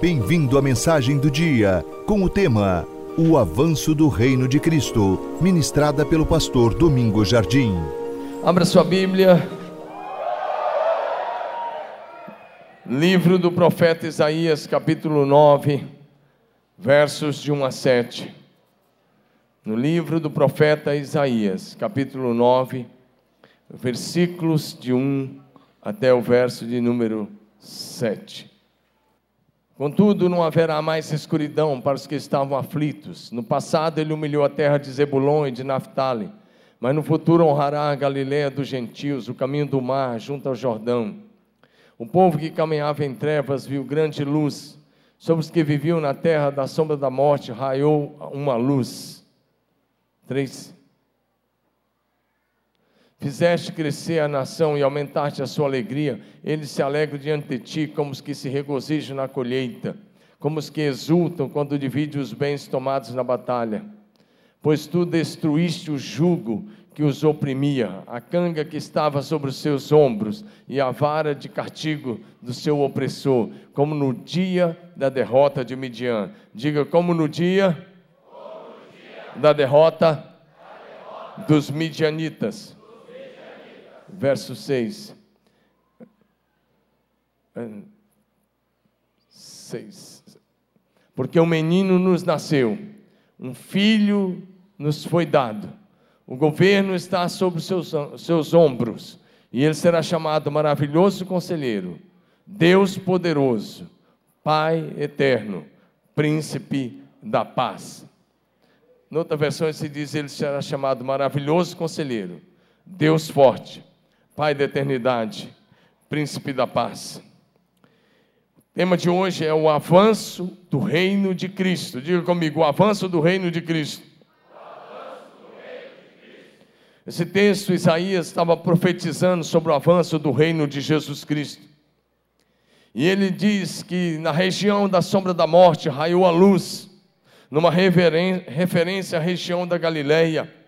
Bem-vindo à mensagem do dia, com o tema O Avanço do Reino de Cristo, ministrada pelo pastor Domingos Jardim. Abra sua Bíblia. Livro do profeta Isaías, capítulo 9, versos de 1 a 7. No livro do profeta Isaías, capítulo 9, versículos de 1 até o verso de número 7. Contudo, não haverá mais escuridão para os que estavam aflitos. No passado, ele humilhou a terra de Zebulon e de Naphtali, mas no futuro honrará a Galiléia dos gentios, o caminho do mar, junto ao Jordão. O povo que caminhava em trevas viu grande luz. Sobre os que viviam na terra da sombra da morte, raiou uma luz. 3. Fizeste crescer a nação e aumentaste a sua alegria. Eles se alegram diante de ti, como os que se regozijam na colheita, como os que exultam quando dividem os bens tomados na batalha. Pois tu destruíste o jugo que os oprimia, a canga que estava sobre os seus ombros e a vara de castigo do seu opressor, como no dia da derrota de Midian. Diga, como no dia, como no dia da, derrota da derrota dos midianitas verso 6. 6. Porque um menino nos nasceu, um filho nos foi dado, o governo está sobre os seus, seus ombros, e ele será chamado Maravilhoso Conselheiro, Deus Poderoso, Pai Eterno, Príncipe da Paz. Noutra versão se diz: ele será chamado Maravilhoso Conselheiro, Deus Forte, Pai da eternidade, Príncipe da paz. O tema de hoje é o avanço do reino de Cristo. Diga comigo, o avanço do reino de Cristo. Esse texto, Isaías estava profetizando sobre o avanço do reino de Jesus Cristo. E ele diz que na região da sombra da morte raiou a luz, numa referência à região da Galileia.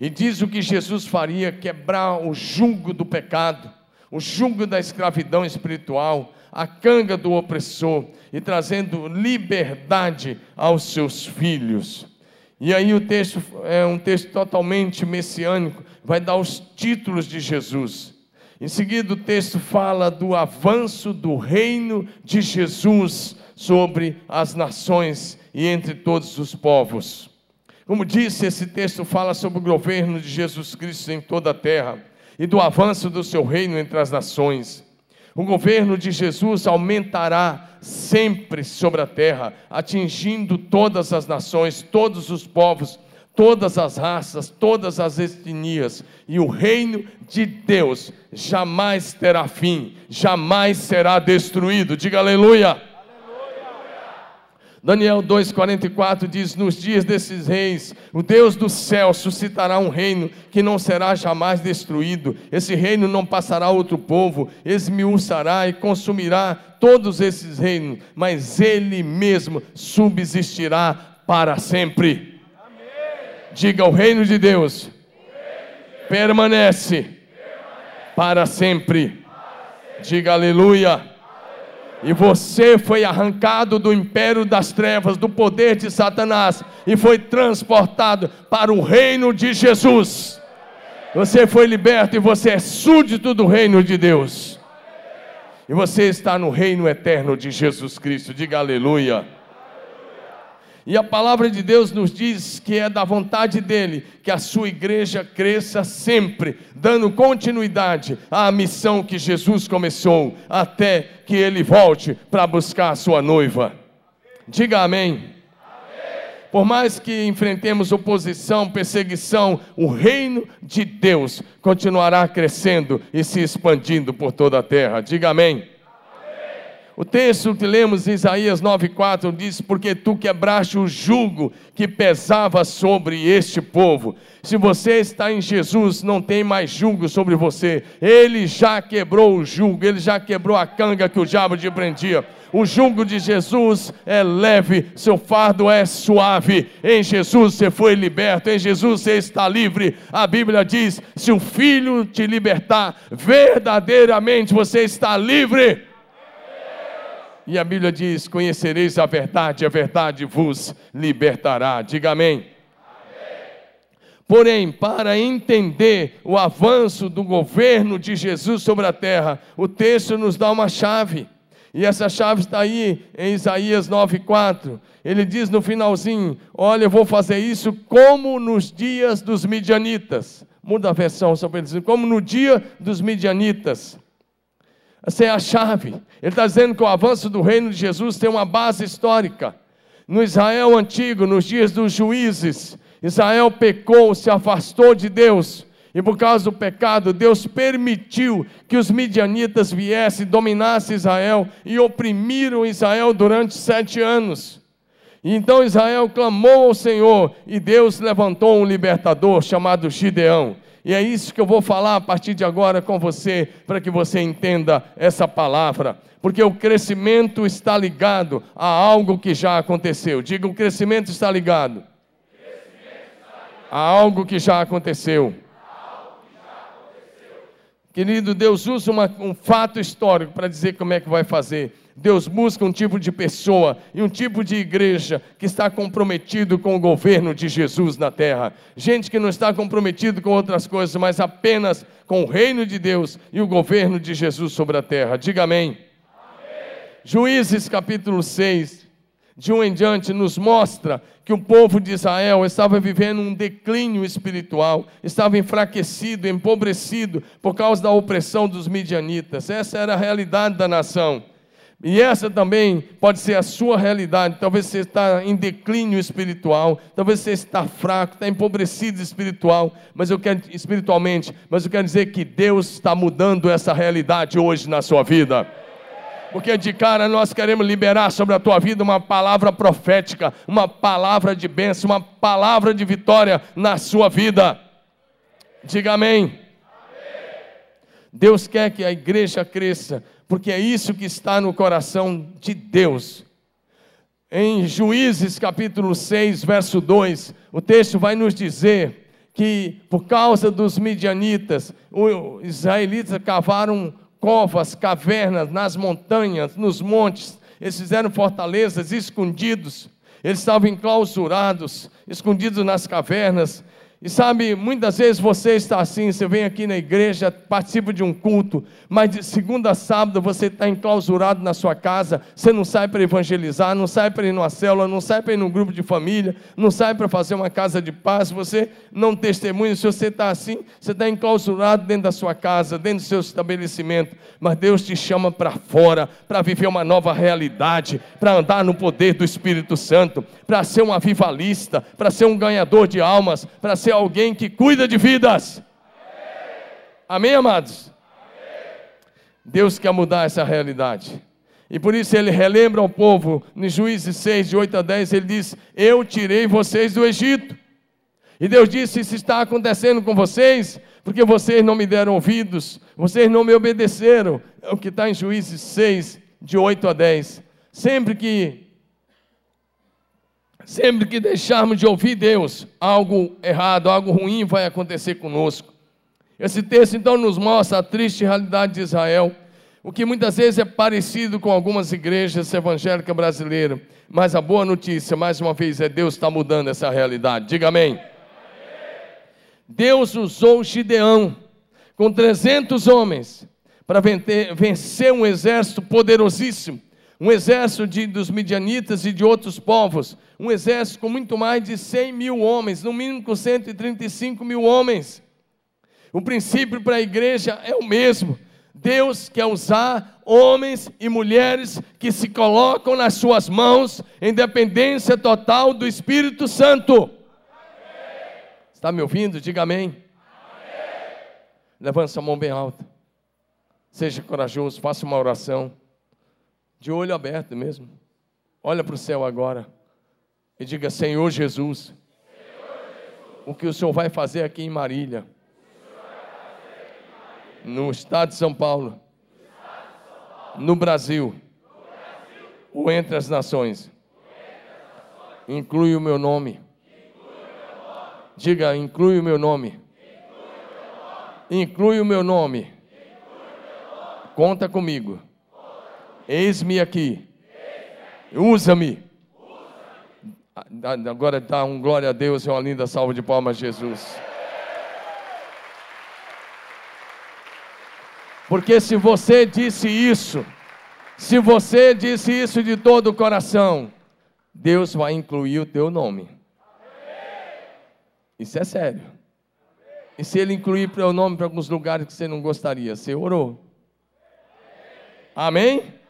E diz o que Jesus faria: quebrar o jugo do pecado, o jugo da escravidão espiritual, a canga do opressor e trazendo liberdade aos seus filhos. E aí o texto é um texto totalmente messiânico, vai dar os títulos de Jesus. Em seguida o texto fala do avanço do reino de Jesus sobre as nações e entre todos os povos. Como disse, esse texto fala sobre o governo de Jesus Cristo em toda a terra e do avanço do seu reino entre as nações. O governo de Jesus aumentará sempre sobre a terra, atingindo todas as nações, todos os povos, todas as raças, todas as etnias, e o reino de Deus jamais terá fim, jamais será destruído. Diga aleluia. Daniel 2,44 diz: Nos dias desses reis, o Deus do céu suscitará um reino que não será jamais destruído. Esse reino não passará a outro povo, esmiuçará e consumirá todos esses reinos, mas ele mesmo subsistirá para sempre. Amém. Diga: o reino de Deus, reino de Deus permanece, permanece, para sempre. Para sempre. Diga aleluia. E você foi arrancado do império das trevas, do poder de Satanás, e foi transportado para o reino de Jesus. Você foi liberto e você é súdito do reino de Deus. E você está no reino eterno de Jesus Cristo. Diga aleluia. E a palavra de Deus nos diz que é da vontade dele que a sua igreja cresça sempre, dando continuidade à missão que Jesus começou, até que ele volte para buscar a sua noiva. Diga amém. Por mais que enfrentemos oposição, perseguição, o reino de Deus continuará crescendo e se expandindo por toda a terra. Diga amém. O texto que lemos em Isaías 9,4 diz: Porque tu quebraste o jugo que pesava sobre este povo. Se você está em Jesus, não tem mais jugo sobre você. Ele já quebrou o jugo, ele já quebrou a canga que o diabo te prendia. O jugo de Jesus é leve, seu fardo é suave. Em Jesus você foi liberto, em Jesus você está livre. A Bíblia diz: se o Filho te libertar, verdadeiramente você está livre. E a Bíblia diz: Conhecereis a verdade, a verdade vos libertará. Diga amém. Porém, para entender o avanço do governo de Jesus sobre a terra, o texto nos dá uma chave. E essa chave está aí em Isaías 9,4. Ele diz no finalzinho: Olha, eu vou fazer isso como nos dias dos midianitas. Muda a versão só para dizer: Como no dia dos midianitas. Essa é a chave. Ele está dizendo que o avanço do reino de Jesus tem uma base histórica. No Israel antigo, nos dias dos juízes, Israel pecou, se afastou de Deus. E por causa do pecado, Deus permitiu que os midianitas viessem, dominassem Israel e oprimiram Israel durante sete anos. E então Israel clamou ao Senhor e Deus levantou um libertador chamado Gideão. E é isso que eu vou falar a partir de agora com você, para que você entenda essa palavra. Porque o crescimento está ligado a algo que já aconteceu. Diga: o crescimento está ligado, a algo que já aconteceu. Querido, Deus usa uma, um fato histórico para dizer como é que vai fazer. Deus busca um tipo de pessoa e um tipo de igreja que está comprometido com o governo de Jesus na terra. Gente que não está comprometido com outras coisas, mas apenas com o reino de Deus e o governo de Jesus sobre a terra. Diga amém. amém. Juízes capítulo 6, de um em diante, nos mostra que o povo de Israel estava vivendo um declínio espiritual, estava enfraquecido, empobrecido por causa da opressão dos midianitas. Essa era a realidade da nação. E essa também pode ser a sua realidade. Talvez você está em declínio espiritual, talvez você está fraco, está empobrecido espiritual, mas eu quero espiritualmente, mas eu quero dizer que Deus está mudando essa realidade hoje na sua vida. Porque de cara nós queremos liberar sobre a tua vida uma palavra profética, uma palavra de bênção, uma palavra de vitória na sua vida. Diga amém. Deus quer que a igreja cresça porque é isso que está no coração de Deus. Em Juízes capítulo 6, verso 2, o texto vai nos dizer que por causa dos midianitas, os israelitas cavaram covas, cavernas nas montanhas, nos montes, eles fizeram fortalezas escondidos, eles estavam enclausurados, escondidos nas cavernas, e sabe, muitas vezes você está assim, você vem aqui na igreja, participa de um culto, mas de segunda a sábado você está enclausurado na sua casa, você não sai para evangelizar, não sai para ir numa célula, não sai para ir num grupo de família, não sai para fazer uma casa de paz, você não testemunha, se você está assim, você está enclausurado dentro da sua casa, dentro do seu estabelecimento, mas Deus te chama para fora, para viver uma nova realidade, para andar no poder do Espírito Santo, para ser um avivalista, para ser um ganhador de almas, para ser alguém que cuida de vidas. Amém, Amém amados? Deus quer mudar essa realidade. E por isso ele relembra ao povo, em Juízes 6, de 8 a 10, ele diz: Eu tirei vocês do Egito. E Deus disse: Isso está acontecendo com vocês, porque vocês não me deram ouvidos, vocês não me obedeceram. É o que está em Juízes 6, de 8 a 10. Sempre que Sempre que deixarmos de ouvir Deus, algo errado, algo ruim vai acontecer conosco. Esse texto então nos mostra a triste realidade de Israel, o que muitas vezes é parecido com algumas igrejas evangélicas brasileiras. Mas a boa notícia, mais uma vez, é Deus está mudando essa realidade. Diga amém. Deus usou Gideão com 300 homens para vencer um exército poderosíssimo um exército de, dos midianitas e de outros povos, um exército com muito mais de 100 mil homens, no mínimo com 135 mil homens. O princípio para a igreja é o mesmo. Deus quer usar homens e mulheres que se colocam nas suas mãos em dependência total do Espírito Santo. Está me ouvindo? Diga amém. amém. Levante sua mão bem alta. Seja corajoso, faça uma oração de olho aberto mesmo. Olha para o céu agora e diga: Senhor Jesus, o que o Senhor vai fazer aqui em Marília, no estado de São Paulo, no Brasil, ou entre as nações, inclui o meu nome. Diga, inclui o meu nome. Inclui o meu nome. Conta comigo. Eis-me aqui. Usa-me. Agora dá um glória a Deus e uma linda salva de palmas, Jesus. Porque se você disse isso, se você disse isso de todo o coração, Deus vai incluir o teu nome. Isso é sério. E se Ele incluir o teu nome para alguns lugares que você não gostaria, você orou. Amém?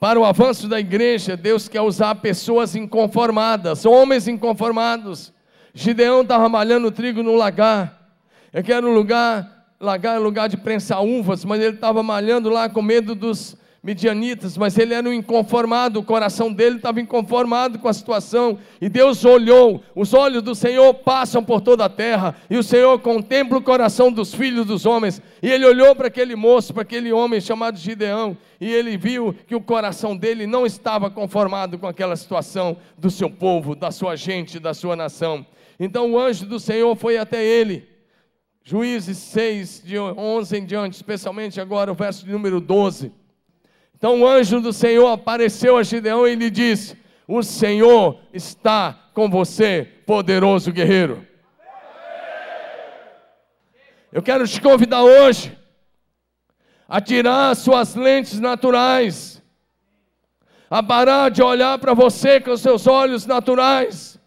Para o avanço da igreja, Deus quer usar pessoas inconformadas, homens inconformados. Gideão estava malhando trigo no lagar. Eu quero um lugar lagar é lugar de prensar uvas, mas ele estava malhando lá com medo dos midianitas, mas ele era um inconformado, o coração dele estava inconformado com a situação, e Deus olhou, os olhos do Senhor passam por toda a terra, e o Senhor contempla o coração dos filhos dos homens, e ele olhou para aquele moço, para aquele homem chamado Gideão, e ele viu que o coração dele não estava conformado com aquela situação do seu povo, da sua gente, da sua nação. Então o anjo do Senhor foi até ele, Juízes 6, de 11 em diante, especialmente agora o verso de número 12. Então o anjo do Senhor apareceu a Gideão e lhe disse: O Senhor está com você, poderoso guerreiro. Eu quero te convidar hoje a tirar suas lentes naturais, a parar de olhar para você com seus olhos naturais,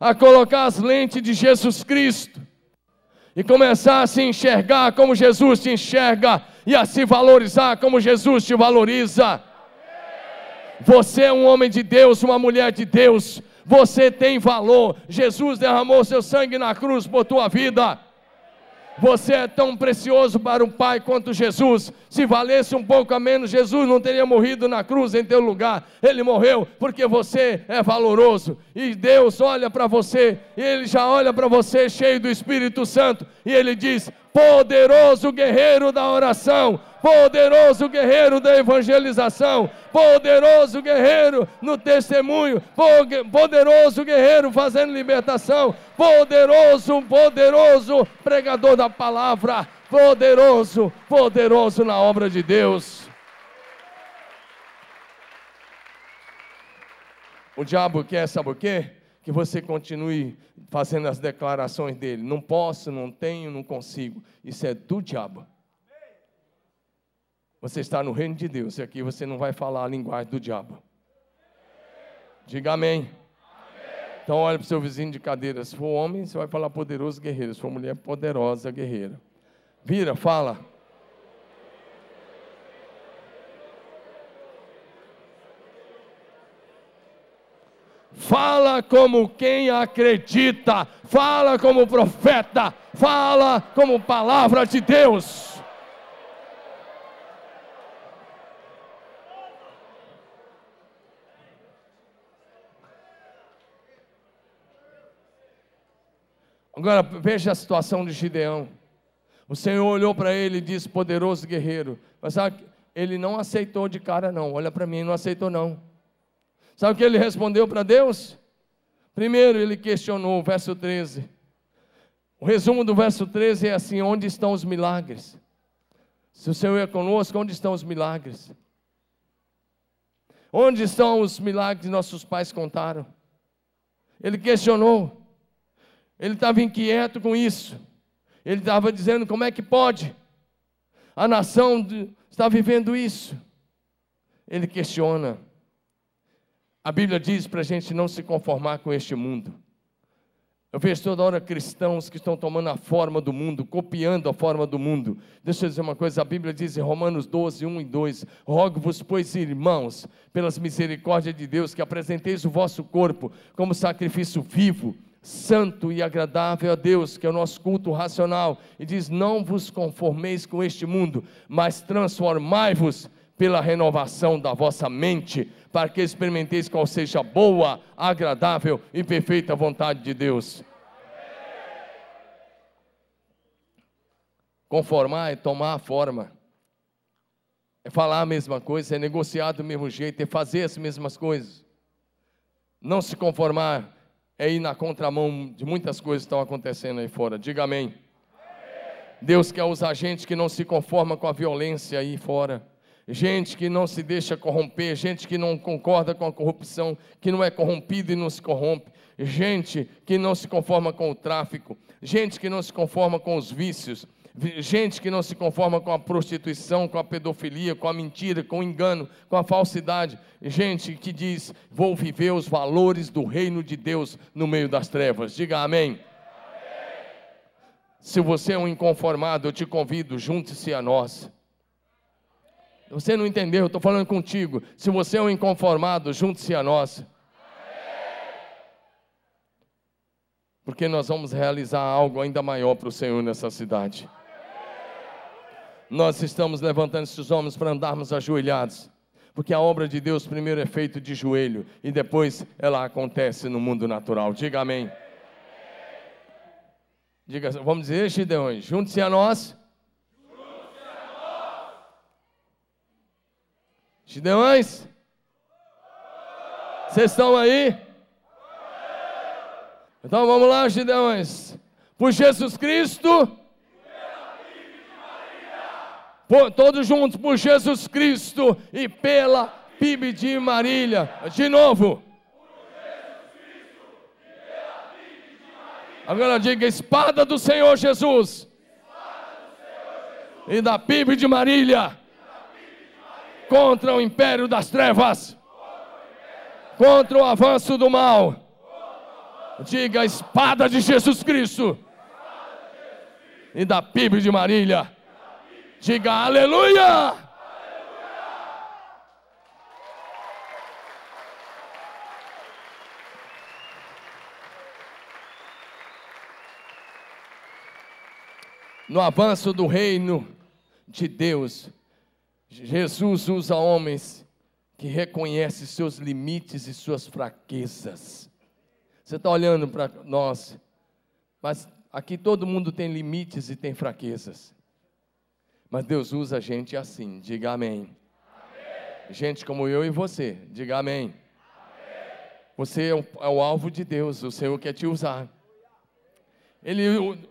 a colocar as lentes de Jesus Cristo e começar a se enxergar como Jesus te enxerga e a se valorizar como Jesus te valoriza. Você é um homem de Deus, uma mulher de Deus. Você tem valor. Jesus derramou seu sangue na cruz por tua vida. Você é tão precioso para o Pai quanto Jesus. Se valesse um pouco a menos, Jesus não teria morrido na cruz em teu lugar. Ele morreu porque você é valoroso. E Deus olha para você, e Ele já olha para você cheio do Espírito Santo, e Ele diz: Poderoso guerreiro da oração, poderoso guerreiro da evangelização, poderoso guerreiro no testemunho, poderoso guerreiro fazendo libertação, poderoso, poderoso pregador da palavra, poderoso, poderoso na obra de Deus. O diabo quer, sabe o quê? Que você continue fazendo as declarações dele. Não posso, não tenho, não consigo. Isso é do diabo. Você está no reino de Deus e aqui você não vai falar a linguagem do diabo. Diga amém. Então olha para o seu vizinho de cadeira. Se for homem, você vai falar poderoso guerreiro. Se for mulher, poderosa guerreira. Vira, fala. Fala como quem acredita, fala como profeta, fala como palavra de Deus. Agora veja a situação de Gideão. O Senhor olhou para ele e disse: Poderoso guerreiro. Mas sabe, ele não aceitou de cara, não. Olha para mim, não aceitou, não. Sabe o que ele respondeu para Deus? Primeiro, ele questionou, verso 13. O resumo do verso 13 é assim: Onde estão os milagres? Se o Senhor é conosco, onde estão os milagres? Onde estão os milagres que nossos pais contaram? Ele questionou. Ele estava inquieto com isso. Ele estava dizendo: como é que pode? A nação está vivendo isso. Ele questiona. A Bíblia diz para a gente não se conformar com este mundo. Eu vejo toda hora cristãos que estão tomando a forma do mundo, copiando a forma do mundo. Deixa eu dizer uma coisa: a Bíblia diz em Romanos 12, 1 e 2: Rogo-vos, pois, irmãos, pelas misericórdias de Deus, que apresenteis o vosso corpo como sacrifício vivo santo e agradável a Deus, que é o nosso culto racional, e diz: Não vos conformeis com este mundo, mas transformai-vos pela renovação da vossa mente, para que experimenteis qual seja a boa, agradável e perfeita vontade de Deus. Conformar é tomar a forma, é falar a mesma coisa, é negociar do mesmo jeito, é fazer as mesmas coisas. Não se conformar é ir na contramão de muitas coisas que estão acontecendo aí fora. Diga amém. Deus quer usar gente que não se conforma com a violência aí fora. gente que não se deixa corromper, gente que não concorda com a corrupção, que não é corrompido e não se corrompe, gente que não se conforma com o tráfico, gente que não se conforma com os vícios, gente que não se conforma com a prostituição, com a pedofilia, com a mentira, com o engano, com a falsidade, gente que diz: vou viver os valores do reino de Deus no meio das trevas. Diga amém. Se você é um inconformado, eu te convido, junte-se a nós. Você não entendeu, eu estou falando contigo. Se você é um inconformado, junte-se a nós. Porque nós vamos realizar algo ainda maior para o Senhor nessa cidade. Nós estamos levantando esses homens para andarmos ajoelhados. Porque a obra de Deus primeiro é feita de joelho e depois ela acontece no mundo natural. Diga amém. Diga, vamos dizer, Gideões, junte-se a nós. Gideões? Vocês estão aí? Então vamos lá, Gideões. Por Jesus Cristo. Por, todos juntos, por Jesus Cristo e pela PIB de Marília. De novo. Agora diga: espada do Senhor Jesus. E da PIB de Marília. Contra o império das trevas. Contra o avanço do mal. Diga: espada de Jesus Cristo. E da PIB de Marília. Diga aleluia. no avanço do reino de Deus, Jesus usa homens que reconhecem seus limites e suas fraquezas. Você está olhando para nós, mas aqui todo mundo tem limites e tem fraquezas. Mas Deus usa a gente assim, diga amém. amém. Gente como eu e você, diga amém. amém. Você é o, é o alvo de Deus, o Senhor quer te usar. Ele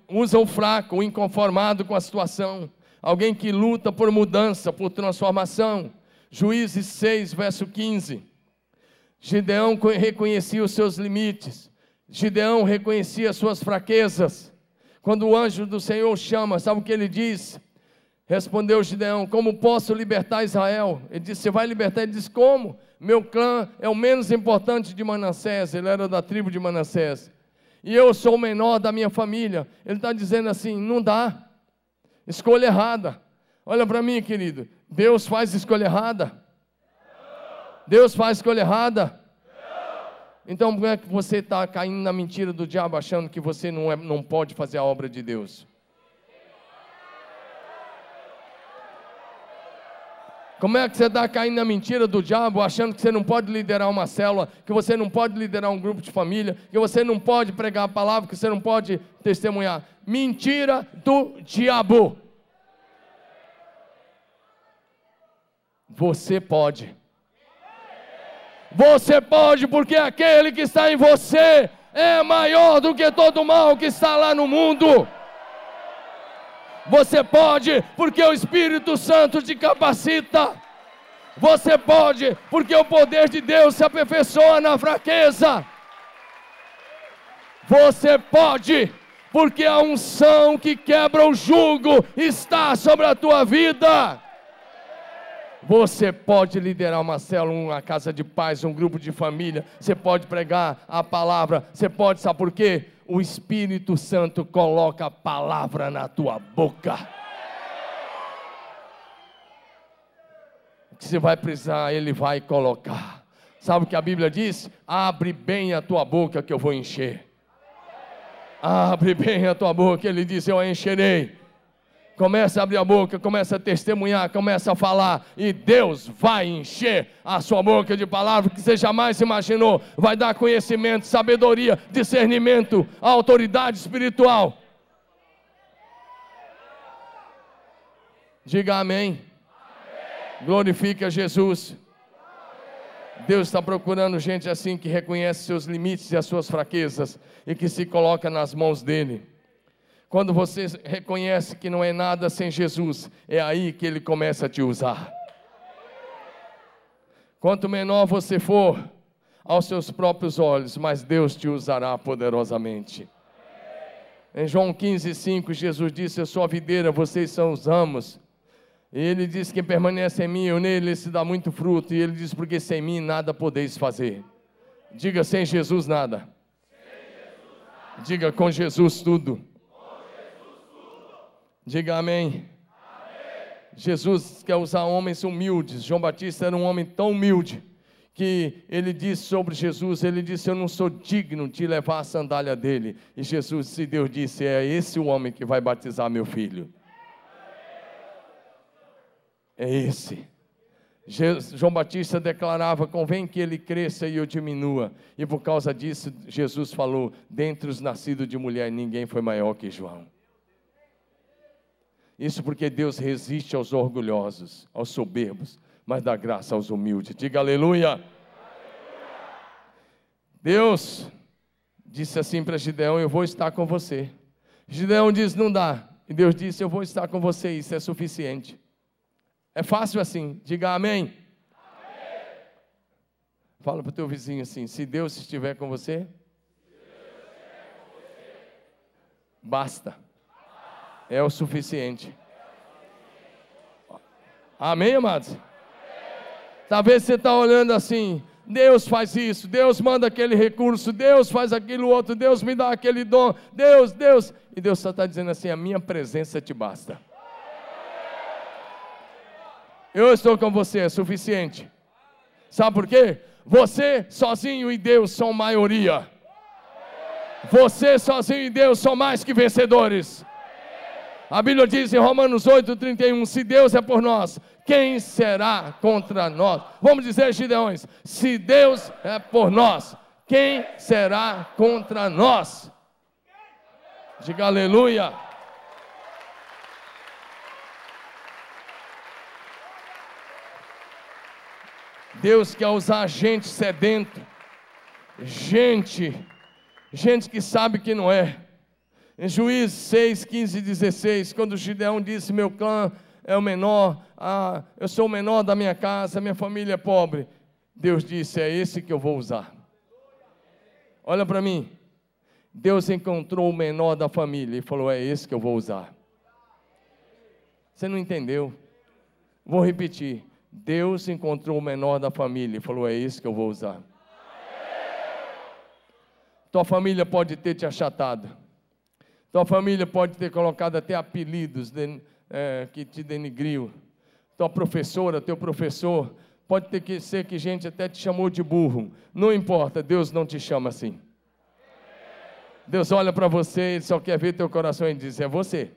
usa o fraco, o inconformado com a situação, alguém que luta por mudança, por transformação. Juízes 6, verso 15. Gideão reconhecia os seus limites, Gideão reconhecia as suas fraquezas. Quando o anjo do Senhor chama, sabe o que ele diz? Respondeu Gideão: Como posso libertar Israel? Ele disse: Você vai libertar? Ele disse: Como? Meu clã é o menos importante de Manassés, ele era da tribo de Manassés e eu sou o menor da minha família. Ele está dizendo assim: não dá, escolha errada. Olha para mim, querido, Deus faz escolha errada. Deus faz escolha errada. Então, que é que você está caindo na mentira do diabo, achando que você não, é, não pode fazer a obra de Deus? Como é que você está caindo na mentira do diabo, achando que você não pode liderar uma célula, que você não pode liderar um grupo de família, que você não pode pregar a palavra, que você não pode testemunhar? Mentira do diabo. Você pode. Você pode, porque aquele que está em você é maior do que todo mal que está lá no mundo. Você pode, porque o Espírito Santo te capacita. Você pode, porque o poder de Deus se aperfeiçoa na fraqueza. Você pode, porque a unção que quebra o jugo está sobre a tua vida. Você pode liderar uma célula, uma casa de paz, um grupo de família. Você pode pregar a palavra. Você pode, sabe por quê? O Espírito Santo coloca a palavra na tua boca. O que você vai precisar, Ele vai colocar. Sabe o que a Bíblia diz? Abre bem a tua boca que eu vou encher. Abre bem a tua boca, Ele diz: Eu a encherei. Começa a abrir a boca, começa a testemunhar, começa a falar, e Deus vai encher a sua boca de palavras que você jamais imaginou. Vai dar conhecimento, sabedoria, discernimento, autoridade espiritual. Diga amém. Glorifique a Jesus. Deus está procurando gente assim que reconhece seus limites e as suas fraquezas e que se coloca nas mãos dele. Quando você reconhece que não é nada sem Jesus, é aí que Ele começa a te usar. Quanto menor você for aos seus próprios olhos, mais Deus te usará poderosamente. Em João 15, 5, Jesus disse: Eu sou a videira, vocês são os ramos. E ele diz: Quem permanece em mim, eu nele, se dá muito fruto. E ele diz: Porque sem mim nada podeis fazer. Diga sem Jesus nada. Diga com Jesus tudo. Diga amém. Jesus quer usar homens humildes. João Batista era um homem tão humilde que ele disse sobre Jesus, ele disse: Eu não sou digno de levar a sandália dele. E Jesus, se Deus disse, é esse o homem que vai batizar meu filho. É esse. João Batista declarava: convém que ele cresça e eu diminua. E por causa disso, Jesus falou: dentre os nascidos de mulher, ninguém foi maior que João. Isso porque Deus resiste aos orgulhosos, aos soberbos, mas dá graça aos humildes. Diga aleluia. aleluia. Deus disse assim para Gideão: Eu vou estar com você. Gideão diz: Não dá. E Deus disse: Eu vou estar com você. Isso é suficiente. É fácil assim. Diga amém. amém. Fala para o teu vizinho assim: Se Deus estiver com você, basta é o suficiente. Amém, amados? Talvez você está olhando assim, Deus faz isso, Deus manda aquele recurso, Deus faz aquilo outro, Deus me dá aquele dom, Deus, Deus. E Deus só está dizendo assim: a minha presença te basta. Eu estou com você, é suficiente. Sabe por quê? Você sozinho e Deus são maioria. Você sozinho e Deus são mais que vencedores. A Bíblia diz em Romanos 8, 31, se Deus é por nós, quem será contra nós? Vamos dizer, Gideões, se Deus é por nós, quem será contra nós? Diga aleluia. Deus quer usar gente sedento, gente, gente que sabe que não é em Juízes 6, 15 e 16, quando Gideão disse: Meu clã é o menor, ah, eu sou o menor da minha casa, minha família é pobre. Deus disse: É esse que eu vou usar. Olha para mim. Deus encontrou o menor da família e falou: É esse que eu vou usar. Você não entendeu? Vou repetir. Deus encontrou o menor da família e falou: É esse que eu vou usar. Tua família pode ter te achatado. Tua família pode ter colocado até apelidos de, é, que te denigriu. Tua professora, teu professor, pode ter que ser que gente até te chamou de burro. Não importa, Deus não te chama assim. Deus olha para você, Ele só quer ver teu coração e diz: É você.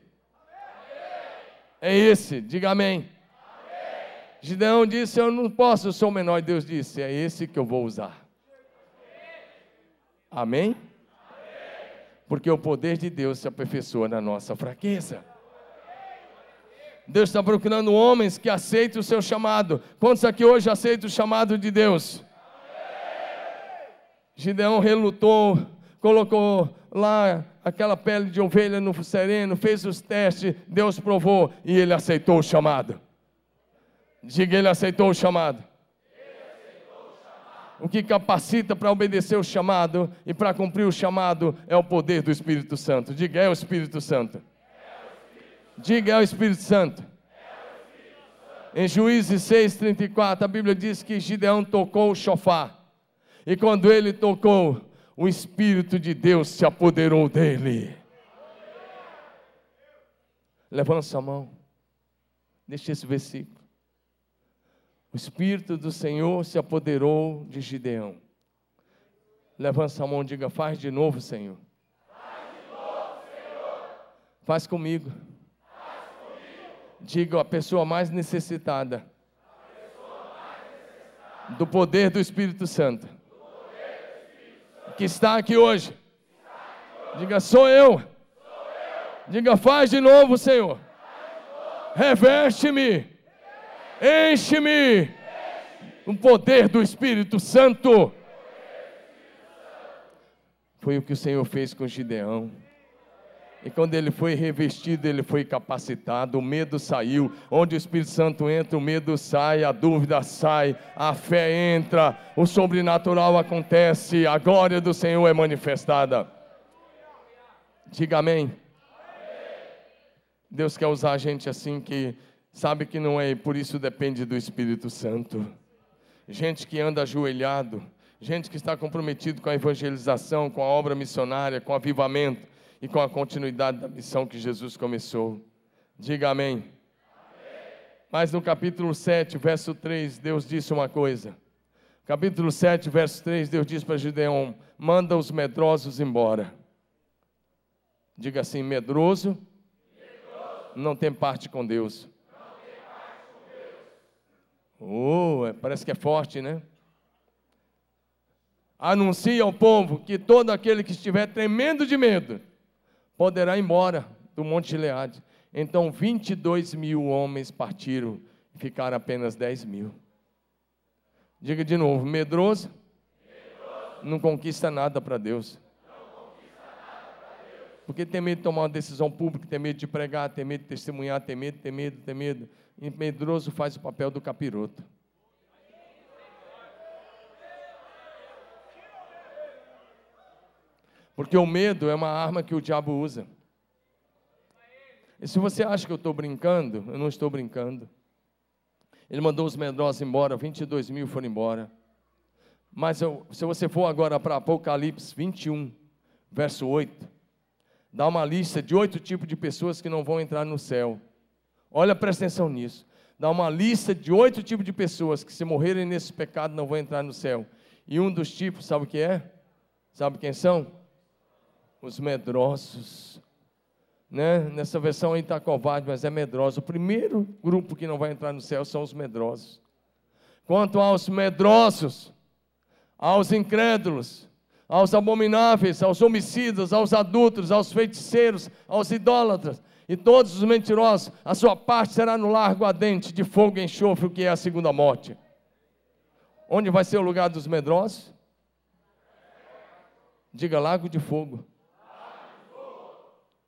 É esse, diga amém. Gideão disse: Eu não posso, eu sou o menor. E Deus disse: É esse que eu vou usar. Amém? Porque o poder de Deus se aperfeiçoa na nossa fraqueza. Deus está procurando homens que aceitem o seu chamado. Quantos aqui hoje aceitam o chamado de Deus? Gideão relutou, colocou lá aquela pele de ovelha no sereno, fez os testes, Deus provou e ele aceitou o chamado. Diga, ele aceitou o chamado. O que capacita para obedecer o chamado e para cumprir o chamado é o poder do Espírito Santo. Diga, é o Espírito Santo. Diga, é o Espírito Santo. Em Juízes 6,34, a Bíblia diz que Gideão tocou o chofar. E quando ele tocou, o Espírito de Deus se apoderou dele. Levanta sua mão. Deixa esse versículo. O Espírito do Senhor se apoderou de Gideão. Levanta a mão e diga: Faz de novo, Senhor. Faz, Senhor. Comigo. Diga a pessoa mais necessitada. Do poder do Espírito Santo. Que está aqui hoje. Diga: Sou eu. Sou eu. Diga: Faz de novo, Senhor. Reveste-me Enche-me o poder do Espírito Santo. Foi o que o Senhor fez com Gideão. E quando ele foi revestido, ele foi capacitado, o medo saiu. Onde o Espírito Santo entra, o medo sai, a dúvida sai, a fé entra, o sobrenatural acontece, a glória do Senhor é manifestada. Diga amém. Deus quer usar a gente assim que sabe que não é, por isso depende do Espírito Santo. Gente que anda ajoelhado, gente que está comprometido com a evangelização, com a obra missionária, com o avivamento e com a continuidade da missão que Jesus começou. Diga amém. amém. Mas no capítulo 7, verso 3, Deus disse uma coisa. Capítulo 7, verso 3, Deus diz para Gideão: manda os medrosos embora. Diga assim: medroso, medroso. não tem parte com Deus. Oh, é, parece que é forte, né? Anuncia ao povo que todo aquele que estiver tremendo de medo, poderá ir embora do Monte Gileade. Então 22 mil homens partiram e ficaram apenas 10 mil. Diga de novo, medroso, medroso. não conquista nada para Deus. Porque tem medo de tomar uma decisão pública, tem medo de pregar, tem medo de testemunhar, tem medo, tem medo, tem medo. E medroso faz o papel do capiroto. Porque o medo é uma arma que o diabo usa. E se você acha que eu estou brincando, eu não estou brincando. Ele mandou os medrosos embora, 22 mil foram embora. Mas eu, se você for agora para Apocalipse 21, verso 8, dá uma lista de oito tipos de pessoas que não vão entrar no céu. Olha, presta atenção nisso. Dá uma lista de oito tipos de pessoas que, se morrerem nesse pecado, não vão entrar no céu. E um dos tipos, sabe o que é? Sabe quem são? os medrosos. Né? Nessa versão aí está covarde, mas é medroso. O primeiro grupo que não vai entrar no céu são os medrosos. Quanto aos medrosos, aos incrédulos, aos abomináveis, aos homicidas, aos adultos, aos feiticeiros, aos idólatras e todos os mentirosos, a sua parte será no largo ardente de fogo e enxofre, o que é a segunda morte. Onde vai ser o lugar dos medrosos? Diga lago de fogo.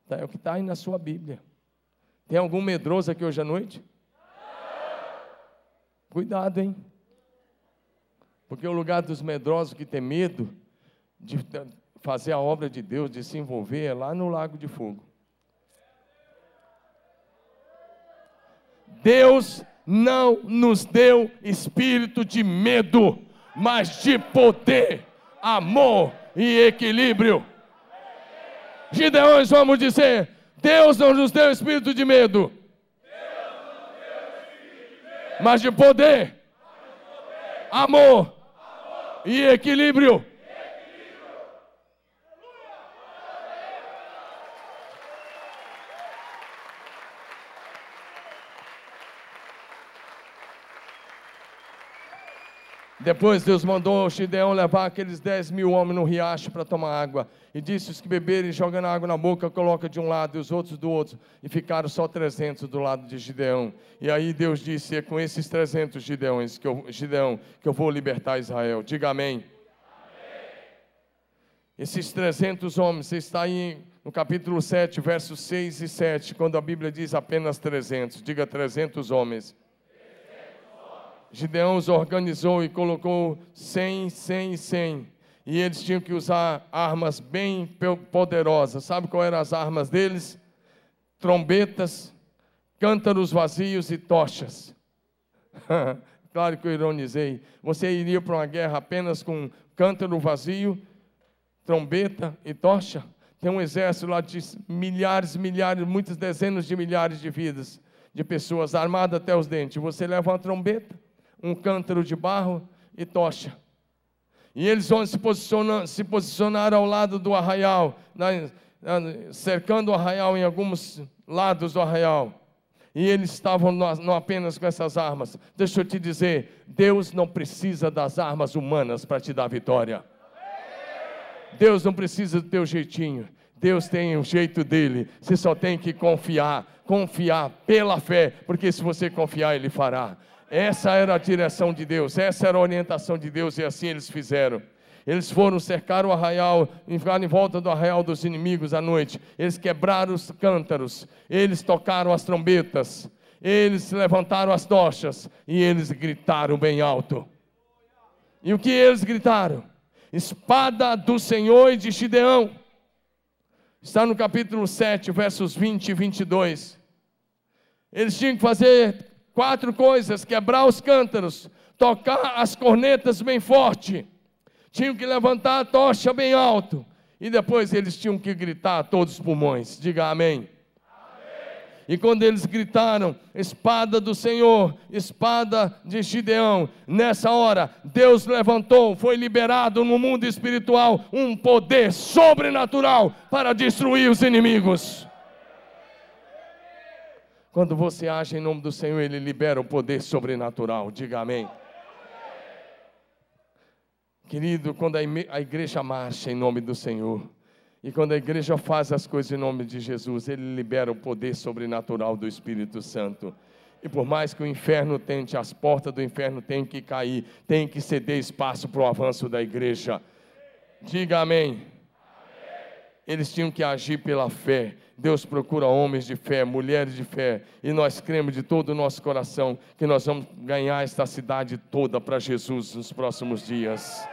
Tá, é o que está aí na sua Bíblia. Tem algum medroso aqui hoje à noite? Cuidado, hein? Porque o lugar dos medrosos que tem medo de fazer a obra de Deus, de se envolver, é lá no lago de fogo. Deus não nos deu espírito de medo, mas de poder, amor e equilíbrio. Gideões, vamos dizer: Deus não nos deu espírito de medo, mas de poder, amor e equilíbrio. Depois Deus mandou Gideão levar aqueles 10 mil homens no riacho para tomar água. E disse: os que beberem, jogando água na boca, coloca de um lado e os outros do outro. E ficaram só 300 do lado de Gideão. E aí Deus disse: é com esses 300 Gideões que eu, Gideão que eu vou libertar Israel. Diga amém. amém. Esses 300 homens, você está aí no capítulo 7, versos 6 e 7, quando a Bíblia diz apenas 300. Diga 300 homens. Gideão os organizou e colocou 100, 100 e 100. E eles tinham que usar armas bem poderosas. Sabe qual eram as armas deles? Trombetas, cântaros vazios e tochas. claro que eu ironizei. Você iria para uma guerra apenas com cântaro vazio, trombeta e tocha? Tem um exército lá de milhares, milhares, muitas dezenas de milhares de vidas, de pessoas armadas até os dentes. Você leva uma trombeta, um cântaro de barro e tocha. E eles vão se posicionar, se posicionar ao lado do arraial, cercando o arraial em alguns lados do arraial. E eles estavam não apenas com essas armas. Deixa eu te dizer, Deus não precisa das armas humanas para te dar vitória. Deus não precisa do teu jeitinho. Deus tem um jeito dele. Você só tem que confiar, confiar pela fé, porque se você confiar, ele fará. Essa era a direção de Deus, essa era a orientação de Deus e assim eles fizeram. Eles foram cercar o arraial, ficaram em volta do arraial dos inimigos à noite. Eles quebraram os cântaros, eles tocaram as trombetas, eles levantaram as tochas e eles gritaram bem alto. E o que eles gritaram? Espada do Senhor e de Gideão. Está no capítulo 7, versos 20 e 22. Eles tinham que fazer quatro coisas: quebrar os cântaros, tocar as cornetas bem forte, tinham que levantar a tocha bem alto, e depois eles tinham que gritar a todos os pulmões. Diga amém. E quando eles gritaram, espada do Senhor, espada de Gideão, nessa hora, Deus levantou, foi liberado no mundo espiritual um poder sobrenatural para destruir os inimigos. Quando você age em nome do Senhor, Ele libera o poder sobrenatural. Diga amém. Querido, quando a igreja marcha em nome do Senhor, e quando a igreja faz as coisas em nome de Jesus, Ele libera o poder sobrenatural do Espírito Santo. E por mais que o inferno tente, as portas do inferno têm que cair, tem que ceder espaço para o avanço da igreja. Diga amém. Eles tinham que agir pela fé. Deus procura homens de fé, mulheres de fé, e nós cremos de todo o nosso coração que nós vamos ganhar esta cidade toda para Jesus nos próximos dias.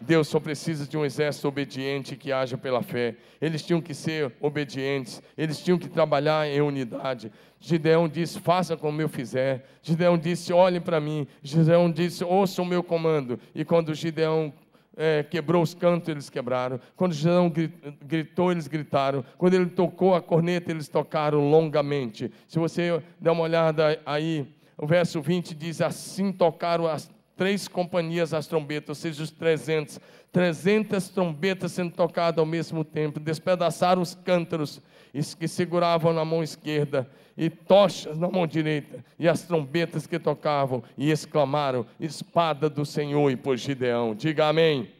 Deus só precisa de um exército obediente que haja pela fé. Eles tinham que ser obedientes, eles tinham que trabalhar em unidade. Gideão disse: Faça como eu fizer. Gideão disse: Olhem para mim. Gideão disse: Ouçam o meu comando. E quando Gideão é, quebrou os cantos, eles quebraram. Quando Gideão gritou, eles gritaram. Quando ele tocou a corneta, eles tocaram longamente. Se você der uma olhada aí, o verso 20 diz: Assim tocaram as três companhias as trombetas, ou seja, os 300, 300 trombetas sendo tocadas ao mesmo tempo, despedaçaram os cântaros que seguravam na mão esquerda e tochas na mão direita, e as trombetas que tocavam, e exclamaram: Espada do Senhor e por Gideão. Diga amém.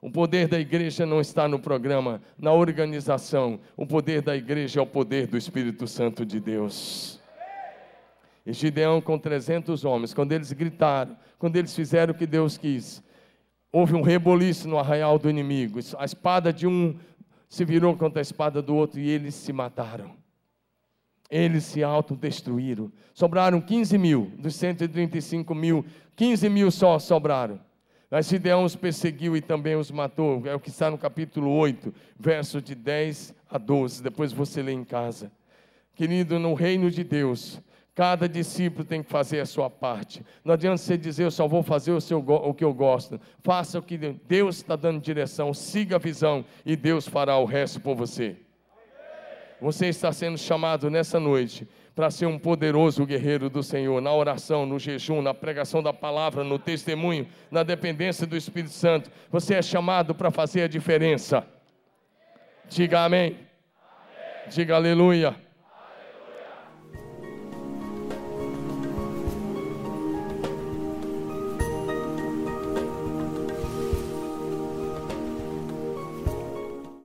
O poder da igreja não está no programa, na organização. O poder da igreja é o poder do Espírito Santo de Deus. E Gideão com 300 homens, quando eles gritaram, quando eles fizeram o que Deus quis, houve um reboliço no arraial do inimigo. A espada de um se virou contra a espada do outro e eles se mataram. Eles se autodestruíram. Sobraram 15 mil, dos 135 mil, 15 mil só sobraram. Mas Gideão os perseguiu e também os matou. É o que está no capítulo 8, verso de 10 a 12. Depois você lê em casa. Querido, no reino de Deus, Cada discípulo tem que fazer a sua parte. Não adianta você dizer, eu só vou fazer o, seu, o que eu gosto. Faça o que Deus está dando direção, siga a visão e Deus fará o resto por você. Você está sendo chamado nessa noite para ser um poderoso guerreiro do Senhor, na oração, no jejum, na pregação da palavra, no testemunho, na dependência do Espírito Santo. Você é chamado para fazer a diferença. Diga amém. amém. Diga aleluia.